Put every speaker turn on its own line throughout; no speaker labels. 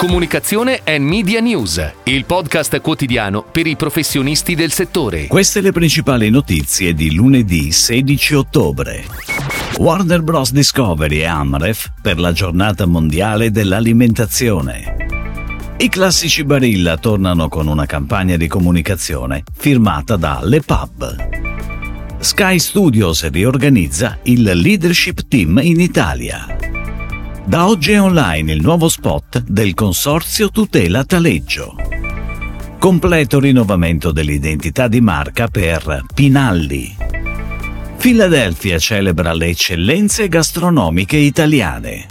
Comunicazione e Media News, il podcast quotidiano per i professionisti del settore.
Queste le principali notizie di lunedì 16 ottobre. Warner Bros. Discovery e Amref per la giornata mondiale dell'alimentazione. I classici Barilla tornano con una campagna di comunicazione firmata da Le Pub. Sky Studios riorganizza il leadership team in Italia. Da oggi è online il nuovo spot del Consorzio Tutela Taleggio. Completo rinnovamento dell'identità di marca per Pinalli. Philadelphia celebra le eccellenze gastronomiche italiane.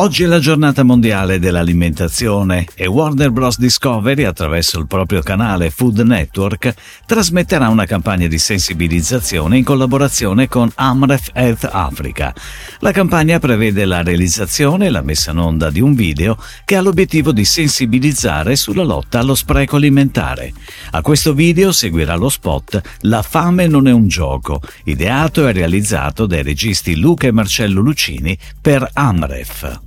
Oggi è la giornata mondiale dell'alimentazione e Warner Bros. Discovery, attraverso il proprio canale Food Network, trasmetterà una campagna di sensibilizzazione in collaborazione con Amref Health Africa. La campagna prevede la realizzazione e la messa in onda di un video che ha l'obiettivo di sensibilizzare sulla lotta allo spreco alimentare. A questo video seguirà lo spot La fame non è un gioco, ideato e realizzato dai registi Luca e Marcello Lucini per Amref.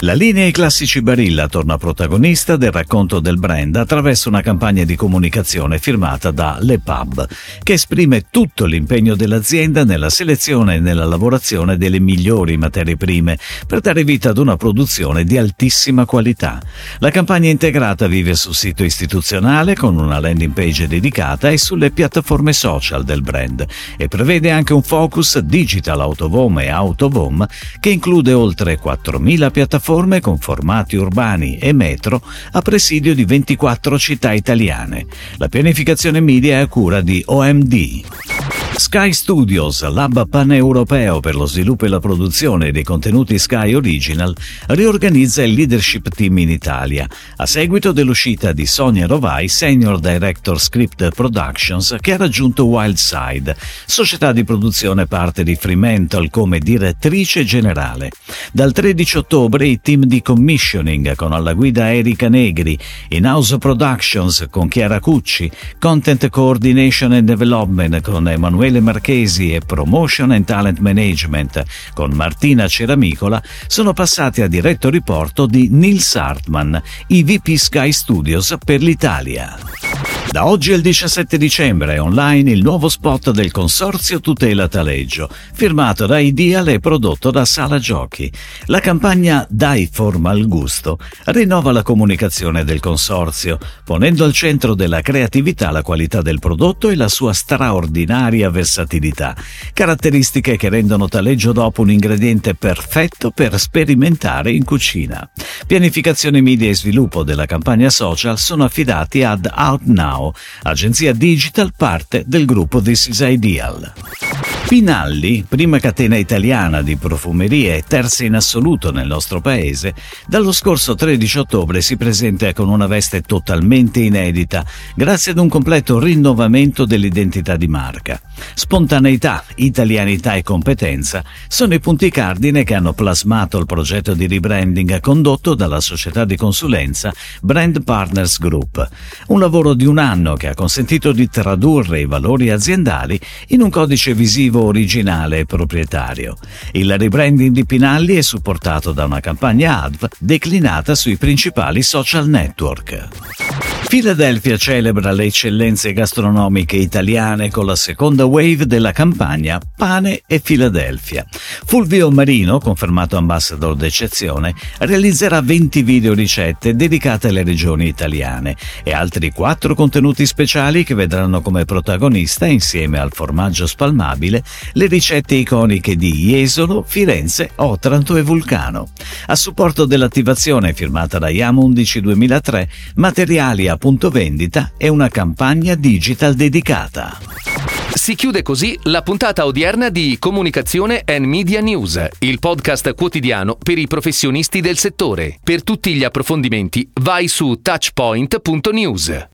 La linea I classici Barilla torna protagonista del racconto del brand attraverso una campagna di comunicazione firmata da Le Pub, che esprime tutto l'impegno dell'azienda nella selezione e nella lavorazione delle migliori materie prime per dare vita ad una produzione di altissima qualità. La campagna integrata vive sul sito istituzionale con una landing page dedicata e sulle piattaforme social del brand e prevede anche un focus digital autovom e autovom che include oltre 4.000 piattaforme piattaforme con formati urbani e metro a presidio di 24 città italiane. La pianificazione media è a cura di OMD. Sky Studios, l'hub paneuropeo per lo sviluppo e la produzione dei contenuti Sky Original, riorganizza il leadership team in Italia, a seguito dell'uscita di Sonia Rovai, Senior Director Script Productions, che ha raggiunto Wildside, società di produzione parte di Fremantle come direttrice generale. Dal 13 ottobre i team di commissioning con alla guida Erika Negri, in-house productions con Chiara Cucci, content coordination and development con Emanuele Emanuele Marchesi e Promotion and Talent Management con Martina Ceramicola sono passati a diretto riporto di Nils Hartmann, i VP Sky Studios per l'Italia. Da oggi al 17 dicembre è online il nuovo spot del Consorzio Tutela Taleggio, firmato da Ideal e prodotto da Sala Giochi. La campagna Dai forma al gusto rinnova la comunicazione del consorzio, ponendo al centro della creatività la qualità del prodotto e la sua straordinaria versatilità, caratteristiche che rendono Taleggio dopo un ingrediente perfetto per sperimentare in cucina. Pianificazione media e sviluppo della campagna social sono affidati ad OutNow Now, agenzia digital parte del gruppo This is Ideal. Pinalli, prima catena italiana di profumerie e terza in assoluto nel nostro paese, dallo scorso 13 ottobre si presenta con una veste totalmente inedita, grazie ad un completo rinnovamento dell'identità di marca. Spontaneità, italianità e competenza sono i punti cardine che hanno plasmato il progetto di rebranding condotto dalla società di consulenza Brand Partners Group. Un lavoro di un anno che ha consentito di tradurre i valori aziendali in un codice visivo originale e proprietario. Il rebranding di Pinalli è supportato da una campagna ADV declinata sui principali social network. Philadelphia celebra le eccellenze gastronomiche italiane con la seconda wave della campagna Pane e Philadelphia. Fulvio Marino, confermato ambassador d'eccezione, realizzerà 20 video ricette dedicate alle regioni italiane e altri 4 contenuti speciali che vedranno come protagonista, insieme al formaggio spalmabile, le ricette iconiche di Jesolo, Firenze, Otranto e Vulcano. A supporto dell'attivazione firmata da IAM 11 2003, materiali a punto vendita e una campagna digital dedicata.
Si chiude così la puntata odierna di Comunicazione and Media News, il podcast quotidiano per i professionisti del settore. Per tutti gli approfondimenti vai su touchpoint.news.